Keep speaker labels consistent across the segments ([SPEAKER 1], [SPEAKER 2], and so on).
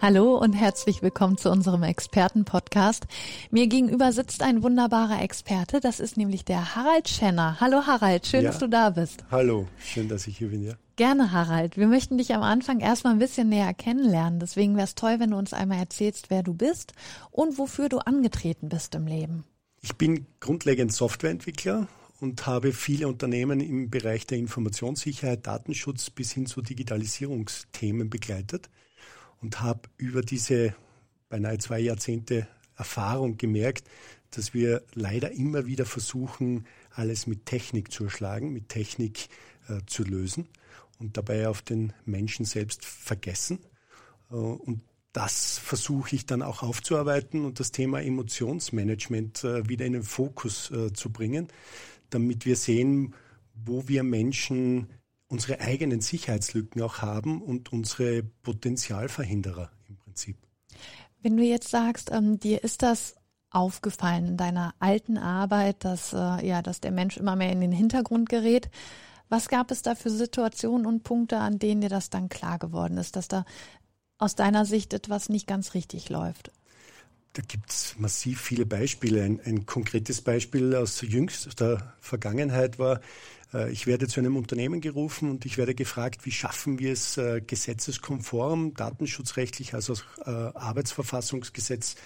[SPEAKER 1] Hallo und herzlich willkommen zu unserem Experten-Podcast. Mir gegenüber sitzt ein wunderbarer Experte, das ist nämlich der Harald Schenner. Hallo Harald, schön, ja. dass du da bist.
[SPEAKER 2] Hallo, schön, dass ich hier bin, ja.
[SPEAKER 1] Gerne, Harald. Wir möchten dich am Anfang erstmal ein bisschen näher kennenlernen. Deswegen wäre es toll, wenn du uns einmal erzählst, wer du bist und wofür du angetreten bist im Leben.
[SPEAKER 2] Ich bin grundlegend Softwareentwickler und habe viele Unternehmen im Bereich der Informationssicherheit, Datenschutz bis hin zu Digitalisierungsthemen begleitet und habe über diese beinahe zwei Jahrzehnte Erfahrung gemerkt, dass wir leider immer wieder versuchen, alles mit Technik zu erschlagen, mit Technik äh, zu lösen und dabei auf den Menschen selbst vergessen. Äh, und das versuche ich dann auch aufzuarbeiten und das Thema Emotionsmanagement äh, wieder in den Fokus äh, zu bringen, damit wir sehen, wo wir Menschen unsere eigenen Sicherheitslücken auch haben und unsere Potenzialverhinderer im Prinzip.
[SPEAKER 1] Wenn du jetzt sagst, ähm, dir ist das aufgefallen in deiner alten Arbeit, dass äh, ja, dass der Mensch immer mehr in den Hintergrund gerät. Was gab es da für Situationen und Punkte, an denen dir das dann klar geworden ist, dass da aus deiner Sicht etwas nicht ganz richtig läuft?
[SPEAKER 2] Da gibt es massiv viele Beispiele. Ein, ein konkretes Beispiel aus jüngster Vergangenheit war, äh, ich werde zu einem Unternehmen gerufen und ich werde gefragt, wie schaffen wir es äh, gesetzeskonform, datenschutzrechtlich, also äh, Arbeitsverfassungsgesetz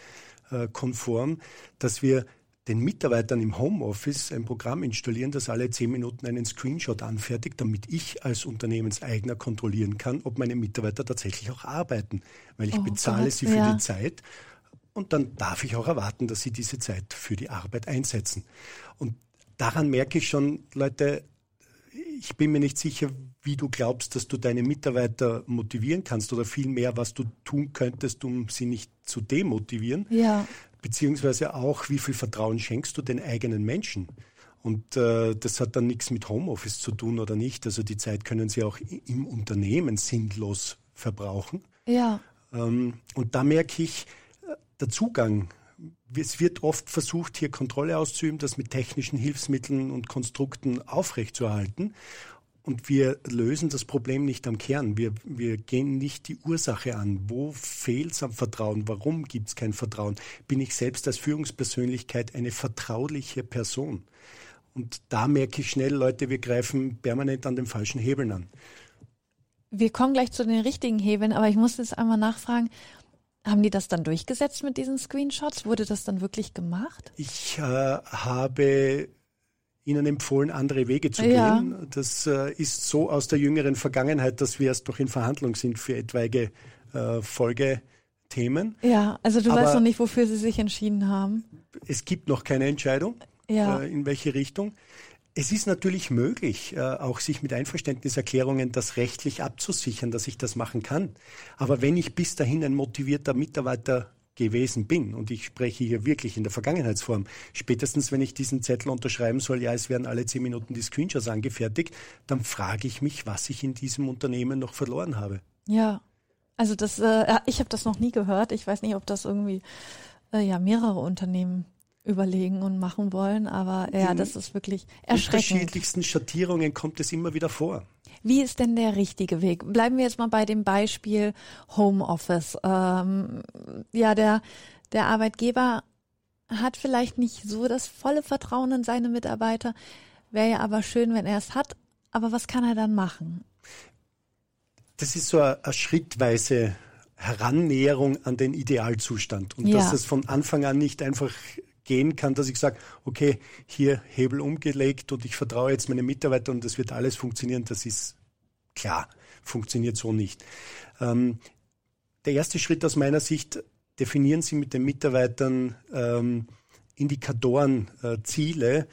[SPEAKER 2] konform, dass wir den Mitarbeitern im Homeoffice ein Programm installieren, das alle zehn Minuten einen Screenshot anfertigt, damit ich als Unternehmenseigner kontrollieren kann, ob meine Mitarbeiter tatsächlich auch arbeiten, weil ich oh, bezahle Gott, sie für ja. die Zeit und dann darf ich auch erwarten, dass sie diese Zeit für die Arbeit einsetzen. Und daran merke ich schon, Leute, ich bin mir nicht sicher, wie du glaubst, dass du deine Mitarbeiter motivieren kannst oder vielmehr, was du tun könntest, um sie nicht zu demotivieren. Ja. Beziehungsweise auch, wie viel Vertrauen schenkst du den eigenen Menschen? Und äh, das hat dann nichts mit Homeoffice zu tun oder nicht. Also die Zeit können sie auch im Unternehmen sinnlos verbrauchen. Ja. Ähm, und da merke ich, der Zugang es wird oft versucht, hier Kontrolle auszuüben, das mit technischen Hilfsmitteln und Konstrukten aufrechtzuerhalten. Und wir lösen das Problem nicht am Kern. Wir, wir gehen nicht die Ursache an. Wo fehlt es am Vertrauen? Warum gibt es kein Vertrauen? Bin ich selbst als Führungspersönlichkeit eine vertrauliche Person? Und da merke ich schnell, Leute, wir greifen permanent an den falschen Hebeln an.
[SPEAKER 1] Wir kommen gleich zu den richtigen Hebeln, aber ich muss jetzt einmal nachfragen, haben die das dann durchgesetzt mit diesen Screenshots? Wurde das dann wirklich gemacht?
[SPEAKER 2] Ich äh, habe Ihnen empfohlen, andere Wege zu ja. gehen. Das äh, ist so aus der jüngeren Vergangenheit, dass wir erst doch in Verhandlung sind für etwaige äh, Folgethemen.
[SPEAKER 1] Ja, also du Aber weißt noch nicht, wofür Sie sich entschieden haben.
[SPEAKER 2] Es gibt noch keine Entscheidung, ja. äh, in welche Richtung. Es ist natürlich möglich, äh, auch sich mit Einverständniserklärungen das rechtlich abzusichern, dass ich das machen kann. Aber wenn ich bis dahin ein motivierter Mitarbeiter gewesen bin, und ich spreche hier wirklich in der Vergangenheitsform, spätestens wenn ich diesen Zettel unterschreiben soll, ja, es werden alle zehn Minuten die Screenshots angefertigt, dann frage ich mich, was ich in diesem Unternehmen noch verloren habe.
[SPEAKER 1] Ja, also das, äh, ich habe das noch nie gehört. Ich weiß nicht, ob das irgendwie äh, ja mehrere Unternehmen überlegen und machen wollen, aber ja, In das ist wirklich erschreckend.
[SPEAKER 2] In unterschiedlichsten Schattierungen kommt es immer wieder vor.
[SPEAKER 1] Wie ist denn der richtige Weg? Bleiben wir jetzt mal bei dem Beispiel Homeoffice. Ähm, ja, der, der Arbeitgeber hat vielleicht nicht so das volle Vertrauen in seine Mitarbeiter. Wäre ja aber schön, wenn er es hat. Aber was kann er dann machen?
[SPEAKER 2] Das ist so eine, eine schrittweise Herannäherung an den Idealzustand und ja. dass es von Anfang an nicht einfach gehen kann, dass ich sage, okay, hier Hebel umgelegt und ich vertraue jetzt meinen Mitarbeitern und das wird alles funktionieren, das ist klar, funktioniert so nicht. Ähm, der erste Schritt aus meiner Sicht, definieren Sie mit den Mitarbeitern ähm, Indikatoren, äh, Ziele,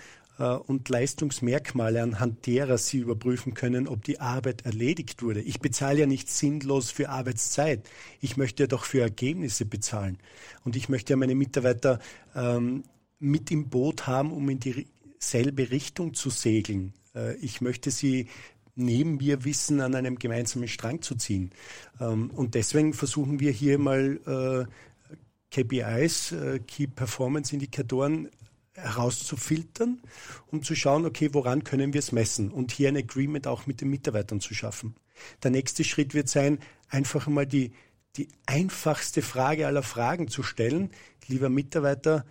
[SPEAKER 2] und Leistungsmerkmale, anhand derer Sie überprüfen können, ob die Arbeit erledigt wurde. Ich bezahle ja nicht sinnlos für Arbeitszeit. Ich möchte ja doch für Ergebnisse bezahlen. Und ich möchte ja meine Mitarbeiter ähm, mit im Boot haben, um in die dieselbe Richtung zu segeln. Äh, ich möchte sie neben mir wissen, an einem gemeinsamen Strang zu ziehen. Ähm, und deswegen versuchen wir hier mal äh, KPIs, äh, Key Performance Indikatoren, herauszufiltern, um zu schauen, okay, woran können wir es messen und hier ein Agreement auch mit den Mitarbeitern zu schaffen. Der nächste Schritt wird sein, einfach mal die, die einfachste Frage aller Fragen zu stellen. Lieber Mitarbeiter,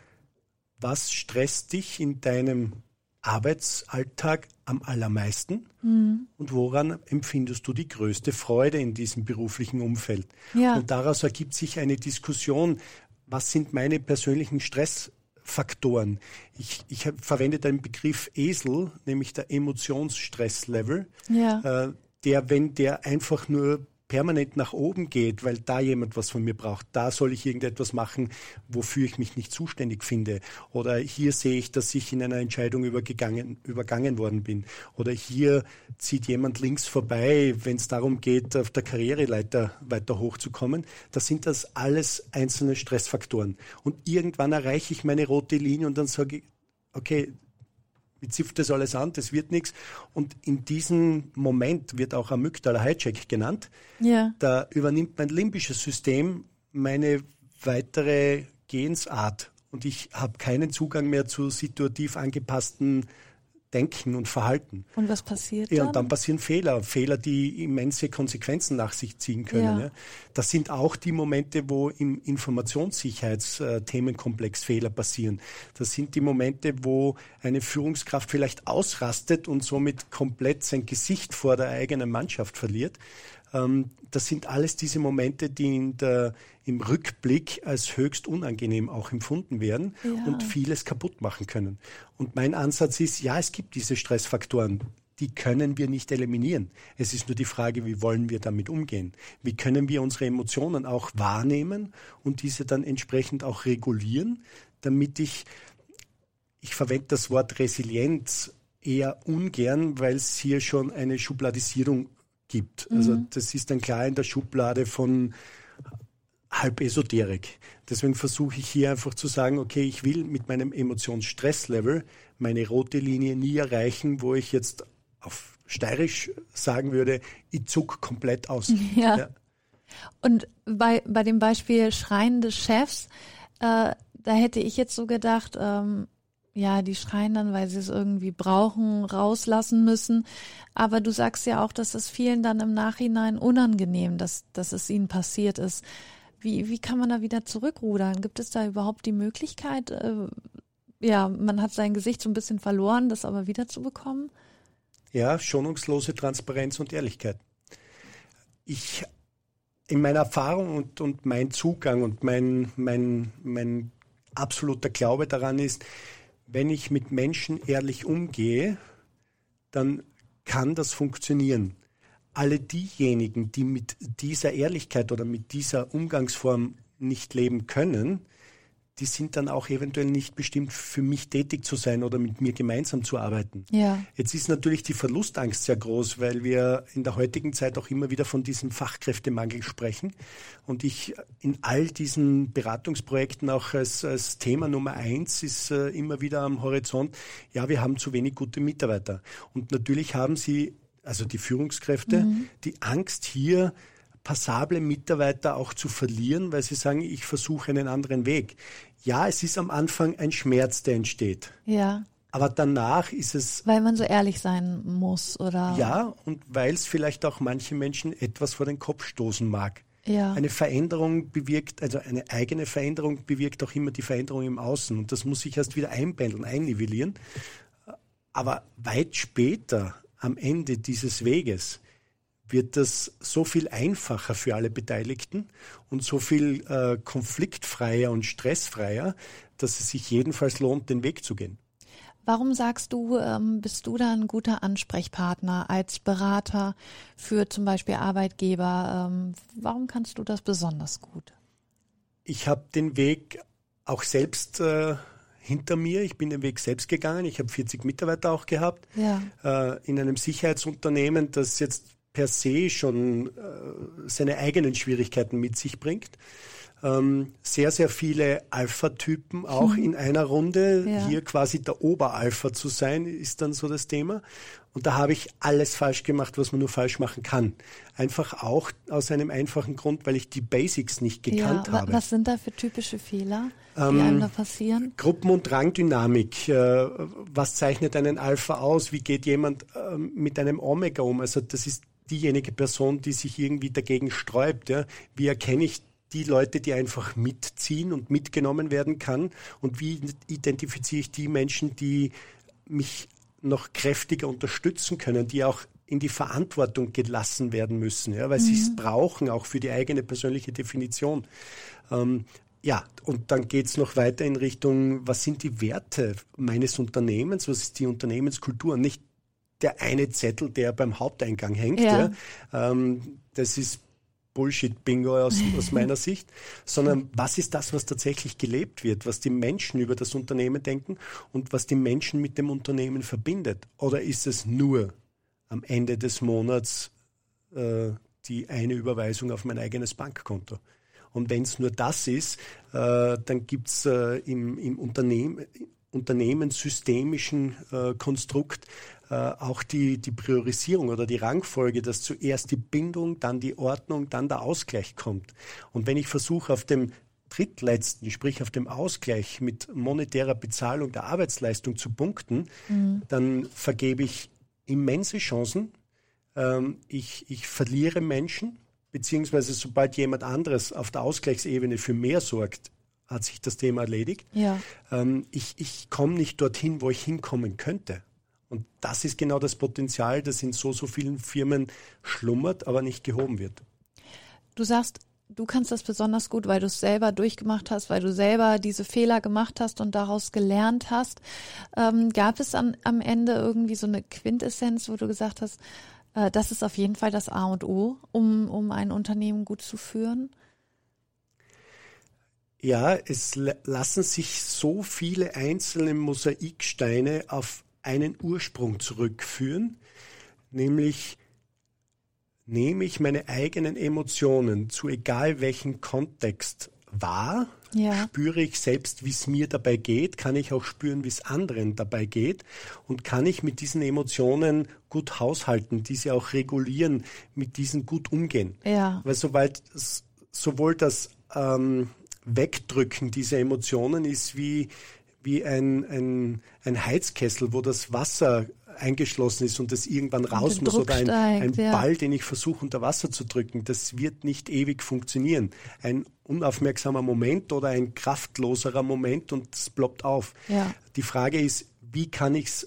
[SPEAKER 2] was stresst dich in deinem Arbeitsalltag am allermeisten mhm. und woran empfindest du die größte Freude in diesem beruflichen Umfeld? Ja. Und daraus ergibt sich eine Diskussion, was sind meine persönlichen Stressfaktoren? Ich, ich verwende den Begriff ESEL, nämlich der Emotionsstresslevel, ja. äh, der, wenn der einfach nur permanent nach oben geht, weil da jemand was von mir braucht. Da soll ich irgendetwas machen, wofür ich mich nicht zuständig finde. Oder hier sehe ich, dass ich in einer Entscheidung übergegangen, übergangen worden bin. Oder hier zieht jemand links vorbei, wenn es darum geht, auf der Karriereleiter weiter hochzukommen. Das sind das alles einzelne Stressfaktoren. Und irgendwann erreiche ich meine rote Linie und dann sage ich, okay, wie zipft das alles an, das wird nichts. Und in diesem Moment wird auch Amygdala Hijack genannt. Ja. Da übernimmt mein limbisches System meine weitere Gehensart und ich habe keinen Zugang mehr zu situativ angepassten Denken und Verhalten.
[SPEAKER 1] Und was passiert
[SPEAKER 2] dann? Ja, und dann passieren Fehler, Fehler, die immense Konsequenzen nach sich ziehen können. Ja. Ja. Das sind auch die Momente, wo im Informationssicherheitsthemenkomplex Fehler passieren. Das sind die Momente, wo eine Führungskraft vielleicht ausrastet und somit komplett sein Gesicht vor der eigenen Mannschaft verliert. Ähm, das sind alles diese Momente, die in der, im Rückblick als höchst unangenehm auch empfunden werden ja. und vieles kaputt machen können. Und mein Ansatz ist, ja, es gibt diese Stressfaktoren. Die können wir nicht eliminieren. Es ist nur die Frage, wie wollen wir damit umgehen? Wie können wir unsere Emotionen auch wahrnehmen und diese dann entsprechend auch regulieren, damit ich, ich verwende das Wort Resilienz eher ungern, weil es hier schon eine Schubladisierung gibt. Also mhm. das ist dann klar in der Schublade von halb Esoterik. Deswegen versuche ich hier einfach zu sagen, okay, ich will mit meinem Emotionsstresslevel meine rote Linie nie erreichen, wo ich jetzt auf steirisch sagen würde, ich zuck komplett aus.
[SPEAKER 1] Ja. ja. Und bei, bei dem Beispiel Schreien des Chefs, äh, da hätte ich jetzt so gedacht, ähm, ja, die schreien dann, weil sie es irgendwie brauchen, rauslassen müssen. Aber du sagst ja auch, dass es vielen dann im Nachhinein unangenehm, dass, dass es ihnen passiert ist. Wie, wie kann man da wieder zurückrudern? Gibt es da überhaupt die Möglichkeit, äh, ja, man hat sein Gesicht so ein bisschen verloren, das aber wiederzubekommen?
[SPEAKER 2] Ja, schonungslose Transparenz und Ehrlichkeit. Ich, in meiner Erfahrung und, und mein Zugang und mein, mein, mein absoluter Glaube daran ist, wenn ich mit Menschen ehrlich umgehe, dann kann das funktionieren. Alle diejenigen, die mit dieser Ehrlichkeit oder mit dieser Umgangsform nicht leben können, die sind dann auch eventuell nicht bestimmt für mich tätig zu sein oder mit mir gemeinsam zu arbeiten. Ja. Jetzt ist natürlich die Verlustangst sehr groß, weil wir in der heutigen Zeit auch immer wieder von diesem Fachkräftemangel sprechen. Und ich in all diesen Beratungsprojekten auch als, als Thema Nummer eins ist äh, immer wieder am Horizont, ja, wir haben zu wenig gute Mitarbeiter. Und natürlich haben sie, also die Führungskräfte, mhm. die Angst hier, passable Mitarbeiter auch zu verlieren, weil sie sagen, ich versuche einen anderen Weg. Ja, es ist am Anfang ein Schmerz, der entsteht. Ja. Aber danach ist es.
[SPEAKER 1] Weil man so ehrlich sein muss, oder?
[SPEAKER 2] Ja, und weil es vielleicht auch manche Menschen etwas vor den Kopf stoßen mag. Ja. Eine Veränderung bewirkt, also eine eigene Veränderung bewirkt auch immer die Veränderung im Außen. Und das muss sich erst wieder einpendeln, einnivellieren. Aber weit später, am Ende dieses Weges, wird das so viel einfacher für alle Beteiligten und so viel äh, konfliktfreier und stressfreier, dass es sich jedenfalls lohnt, den Weg zu gehen.
[SPEAKER 1] Warum sagst du, ähm, bist du da ein guter Ansprechpartner als Berater für zum Beispiel Arbeitgeber? Ähm, warum kannst du das besonders gut?
[SPEAKER 2] Ich habe den Weg auch selbst äh, hinter mir. Ich bin den Weg selbst gegangen. Ich habe 40 Mitarbeiter auch gehabt ja. äh, in einem Sicherheitsunternehmen, das jetzt per se schon äh, seine eigenen Schwierigkeiten mit sich bringt. Ähm, sehr, sehr viele Alpha-Typen auch hm. in einer Runde. Ja. Hier quasi der Oberalpha zu sein, ist dann so das Thema. Und da habe ich alles falsch gemacht, was man nur falsch machen kann. Einfach auch aus einem einfachen Grund, weil ich die Basics nicht gekannt ja, habe.
[SPEAKER 1] Was sind da für typische Fehler, die ähm, einem da passieren?
[SPEAKER 2] Gruppen- und Rangdynamik. Äh, was zeichnet einen Alpha aus? Wie geht jemand äh, mit einem Omega um? Also das ist diejenige Person, die sich irgendwie dagegen sträubt. Ja? Wie erkenne ich die Leute, die einfach mitziehen und mitgenommen werden kann? Und wie identifiziere ich die Menschen, die mich noch kräftiger unterstützen können, die auch in die Verantwortung gelassen werden müssen, ja, weil mhm. sie es brauchen, auch für die eigene persönliche Definition. Ähm, ja, und dann geht es noch weiter in Richtung, was sind die Werte meines Unternehmens, was ist die Unternehmenskultur? Nicht der eine Zettel, der beim Haupteingang hängt. Ja. ja. Ähm, das ist Bullshit-Bingo aus, aus meiner Sicht, sondern was ist das, was tatsächlich gelebt wird, was die Menschen über das Unternehmen denken und was die Menschen mit dem Unternehmen verbindet? Oder ist es nur am Ende des Monats äh, die eine Überweisung auf mein eigenes Bankkonto? Und wenn es nur das ist, äh, dann gibt es äh, im, im Unternehmen, unternehmenssystemischen äh, Konstrukt äh, auch die, die Priorisierung oder die Rangfolge, dass zuerst die Bindung, dann die Ordnung, dann der Ausgleich kommt. Und wenn ich versuche, auf dem drittletzten, sprich auf dem Ausgleich mit monetärer Bezahlung der Arbeitsleistung zu punkten, mhm. dann vergebe ich immense Chancen. Ähm, ich, ich verliere Menschen, beziehungsweise sobald jemand anderes auf der Ausgleichsebene für mehr sorgt, hat sich das Thema erledigt. Ja. Ähm, ich ich komme nicht dorthin, wo ich hinkommen könnte. Und das ist genau das Potenzial, das in so, so vielen Firmen schlummert, aber nicht gehoben wird.
[SPEAKER 1] Du sagst, du kannst das besonders gut, weil du es selber durchgemacht hast, weil du selber diese Fehler gemacht hast und daraus gelernt hast. Ähm, gab es an, am Ende irgendwie so eine Quintessenz, wo du gesagt hast, äh, das ist auf jeden Fall das A und O, um, um ein Unternehmen gut zu führen?
[SPEAKER 2] Ja, es lassen sich so viele einzelne Mosaiksteine auf einen Ursprung zurückführen, nämlich nehme ich meine eigenen Emotionen zu egal welchem Kontext wahr, ja. spüre ich selbst, wie es mir dabei geht, kann ich auch spüren, wie es anderen dabei geht und kann ich mit diesen Emotionen gut haushalten, diese auch regulieren, mit diesen gut umgehen. Ja. Weil sobald sowohl das ähm, Wegdrücken dieser Emotionen ist wie wie ein, ein, ein Heizkessel, wo das Wasser eingeschlossen ist und das irgendwann raus muss oder ein, steigt, ein ja. Ball, den ich versuche unter Wasser zu drücken, das wird nicht ewig funktionieren. Ein unaufmerksamer Moment oder ein kraftloserer Moment und es ploppt auf. Ja. Die Frage ist, wie kann ich es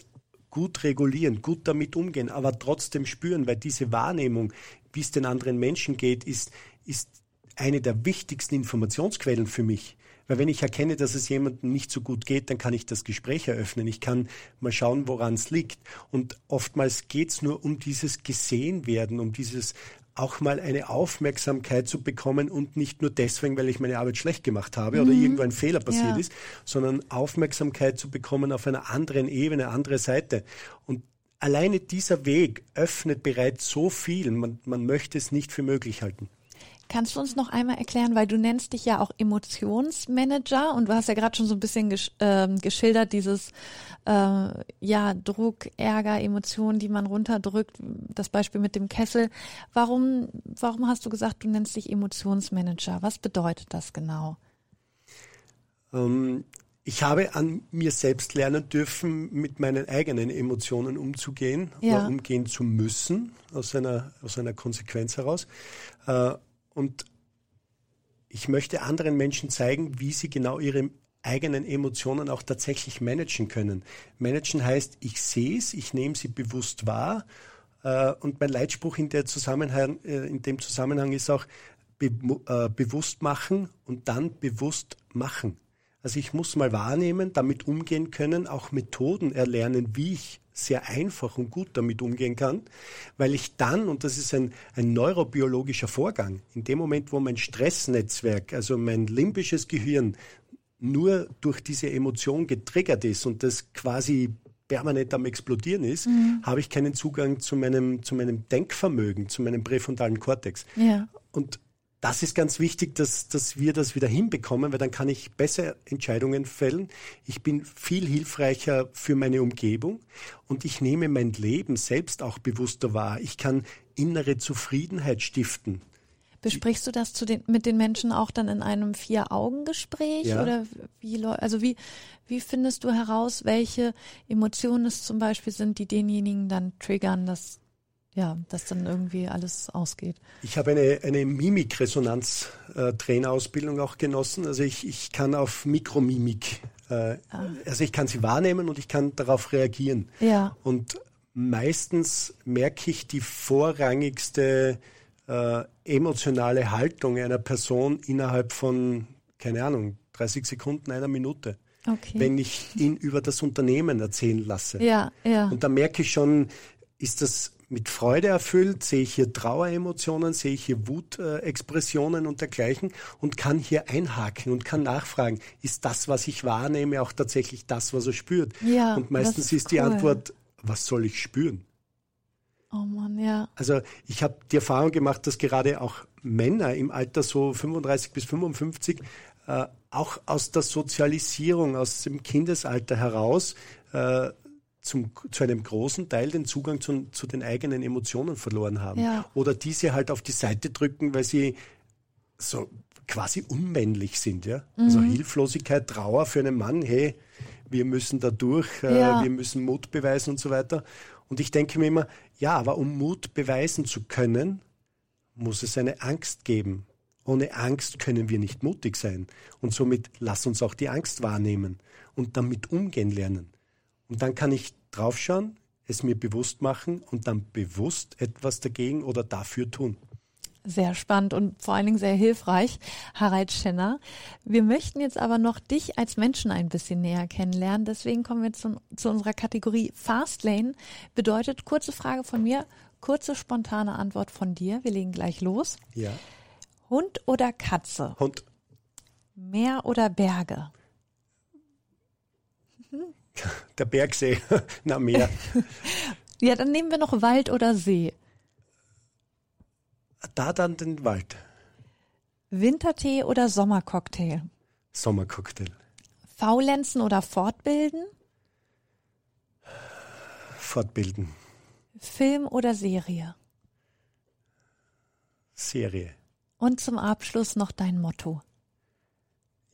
[SPEAKER 2] gut regulieren, gut damit umgehen, aber trotzdem spüren, weil diese Wahrnehmung, wie es den anderen Menschen geht, ist, ist eine der wichtigsten Informationsquellen für mich. Weil wenn ich erkenne, dass es jemandem nicht so gut geht, dann kann ich das Gespräch eröffnen. Ich kann mal schauen, woran es liegt. Und oftmals geht es nur um dieses Gesehenwerden, um dieses auch mal eine Aufmerksamkeit zu bekommen und nicht nur deswegen, weil ich meine Arbeit schlecht gemacht habe mhm. oder irgendwo ein Fehler passiert ja. ist, sondern Aufmerksamkeit zu bekommen auf einer anderen Ebene, andere Seite. Und alleine dieser Weg öffnet bereits so viel, man, man möchte es nicht für möglich halten.
[SPEAKER 1] Kannst du uns noch einmal erklären, weil du nennst dich ja auch Emotionsmanager und du hast ja gerade schon so ein bisschen gesch äh, geschildert, dieses äh, ja Druck, Ärger, Emotionen, die man runterdrückt, das Beispiel mit dem Kessel. Warum, warum hast du gesagt, du nennst dich Emotionsmanager? Was bedeutet das genau?
[SPEAKER 2] Ähm, ich habe an mir selbst lernen dürfen, mit meinen eigenen Emotionen umzugehen ja. oder umgehen zu müssen, aus einer, aus einer Konsequenz heraus. Äh, und ich möchte anderen Menschen zeigen, wie sie genau ihre eigenen Emotionen auch tatsächlich managen können. Managen heißt, ich sehe es, ich nehme sie bewusst wahr. Äh, und mein Leitspruch in, der Zusammenhang, äh, in dem Zusammenhang ist auch be äh, bewusst machen und dann bewusst machen. Also ich muss mal wahrnehmen, damit umgehen können, auch Methoden erlernen, wie ich sehr einfach und gut damit umgehen kann, weil ich dann, und das ist ein, ein neurobiologischer Vorgang, in dem Moment, wo mein Stressnetzwerk, also mein limbisches Gehirn, nur durch diese Emotion getriggert ist und das quasi permanent am Explodieren ist, mhm. habe ich keinen Zugang zu meinem, zu meinem Denkvermögen, zu meinem präfrontalen Kortex. Ja. Und das ist ganz wichtig, dass, dass wir das wieder hinbekommen, weil dann kann ich besser Entscheidungen fällen. Ich bin viel hilfreicher für meine Umgebung und ich nehme mein Leben selbst auch bewusster wahr. Ich kann innere Zufriedenheit stiften.
[SPEAKER 1] Besprichst du das zu den, mit den Menschen auch dann in einem Vier-Augen-Gespräch?
[SPEAKER 2] Ja.
[SPEAKER 1] Oder wie, also wie, wie findest du heraus, welche Emotionen es zum Beispiel sind, die denjenigen dann triggern, dass, ja, dass dann irgendwie alles ausgeht?
[SPEAKER 2] Ich habe eine, eine Mimikresonanz-Trainerausbildung auch genossen. Also ich, ich kann auf Mikromimik, äh, also ich kann sie wahrnehmen und ich kann darauf reagieren.
[SPEAKER 1] Ja.
[SPEAKER 2] Und meistens merke ich die vorrangigste äh, emotionale Haltung einer Person innerhalb von, keine Ahnung, 30 Sekunden, einer Minute.
[SPEAKER 1] Okay.
[SPEAKER 2] Wenn ich ihn über das Unternehmen erzählen lasse.
[SPEAKER 1] Ja, ja.
[SPEAKER 2] Und da merke ich schon, ist das mit Freude erfüllt, sehe ich hier Traueremotionen, sehe ich hier Wutexpressionen und dergleichen und kann hier einhaken und kann nachfragen, ist das, was ich wahrnehme, auch tatsächlich das, was er spürt?
[SPEAKER 1] Ja,
[SPEAKER 2] und meistens
[SPEAKER 1] ist
[SPEAKER 2] ist die
[SPEAKER 1] cool.
[SPEAKER 2] Antwort, was soll ich spüren?
[SPEAKER 1] Oh Mann, ja.
[SPEAKER 2] Also ich habe die Erfahrung gemacht, dass gerade auch Männer im Alter so 35 bis 55 äh, auch aus der Sozialisierung, aus dem Kindesalter heraus äh, zum, zu einem großen Teil den Zugang zu, zu den eigenen Emotionen verloren haben.
[SPEAKER 1] Ja.
[SPEAKER 2] Oder diese halt auf die Seite drücken, weil sie so quasi unmännlich sind. Ja? Also
[SPEAKER 1] Mhm.
[SPEAKER 2] Hilflosigkeit, Trauer für einen Mann, hey, wir müssen da durch, äh,
[SPEAKER 1] Ja.
[SPEAKER 2] wir müssen Mut beweisen und so weiter. Und ich denke mir immer, ja, aber um Mut beweisen zu können, muss es eine Angst geben. Ohne Angst können wir nicht mutig sein. Und somit lass uns auch die Angst wahrnehmen und damit umgehen lernen. Und dann kann ich draufschauen, es mir bewusst machen und dann bewusst etwas dagegen oder dafür tun.
[SPEAKER 1] Sehr spannend und vor allen Dingen sehr hilfreich, Harald Schenner. Wir möchten jetzt aber noch dich als Menschen ein bisschen näher kennenlernen. Deswegen kommen wir zu, zu unserer Kategorie Fastlane. Bedeutet kurze Frage von mir, kurze spontane Antwort von dir. Wir legen gleich los.
[SPEAKER 2] Ja.
[SPEAKER 1] Hund oder Katze?
[SPEAKER 2] Und
[SPEAKER 1] Meer oder Berge?
[SPEAKER 2] der Bergsee, na mehr.
[SPEAKER 1] Ja, dann nehmen wir noch Wald oder See.
[SPEAKER 2] Da dann den Wald.
[SPEAKER 1] Wintertee oder Sommercocktail?
[SPEAKER 2] Sommercocktail.
[SPEAKER 1] Faulenzen oder Fortbilden?
[SPEAKER 2] Fortbilden.
[SPEAKER 1] Film oder Serie?
[SPEAKER 2] Serie.
[SPEAKER 1] Und zum Abschluss noch dein Motto.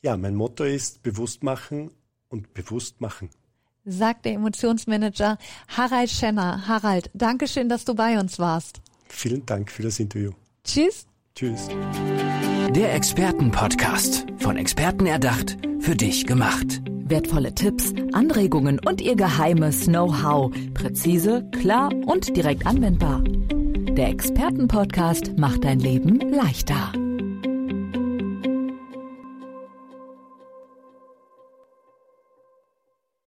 [SPEAKER 2] Ja, mein Motto ist bewusst machen und bewusst machen.
[SPEAKER 1] Sagt der Emotionsmanager Harald Schenner. Harald, danke schön, dass du bei uns warst.
[SPEAKER 2] Vielen Dank für das Interview.
[SPEAKER 1] Tschüss.
[SPEAKER 2] Tschüss.
[SPEAKER 3] Der Expertenpodcast. Von Experten erdacht, für dich gemacht.
[SPEAKER 4] Wertvolle Tipps, Anregungen und ihr geheimes Know-how. Präzise, klar und direkt anwendbar. Der Expertenpodcast macht dein Leben leichter.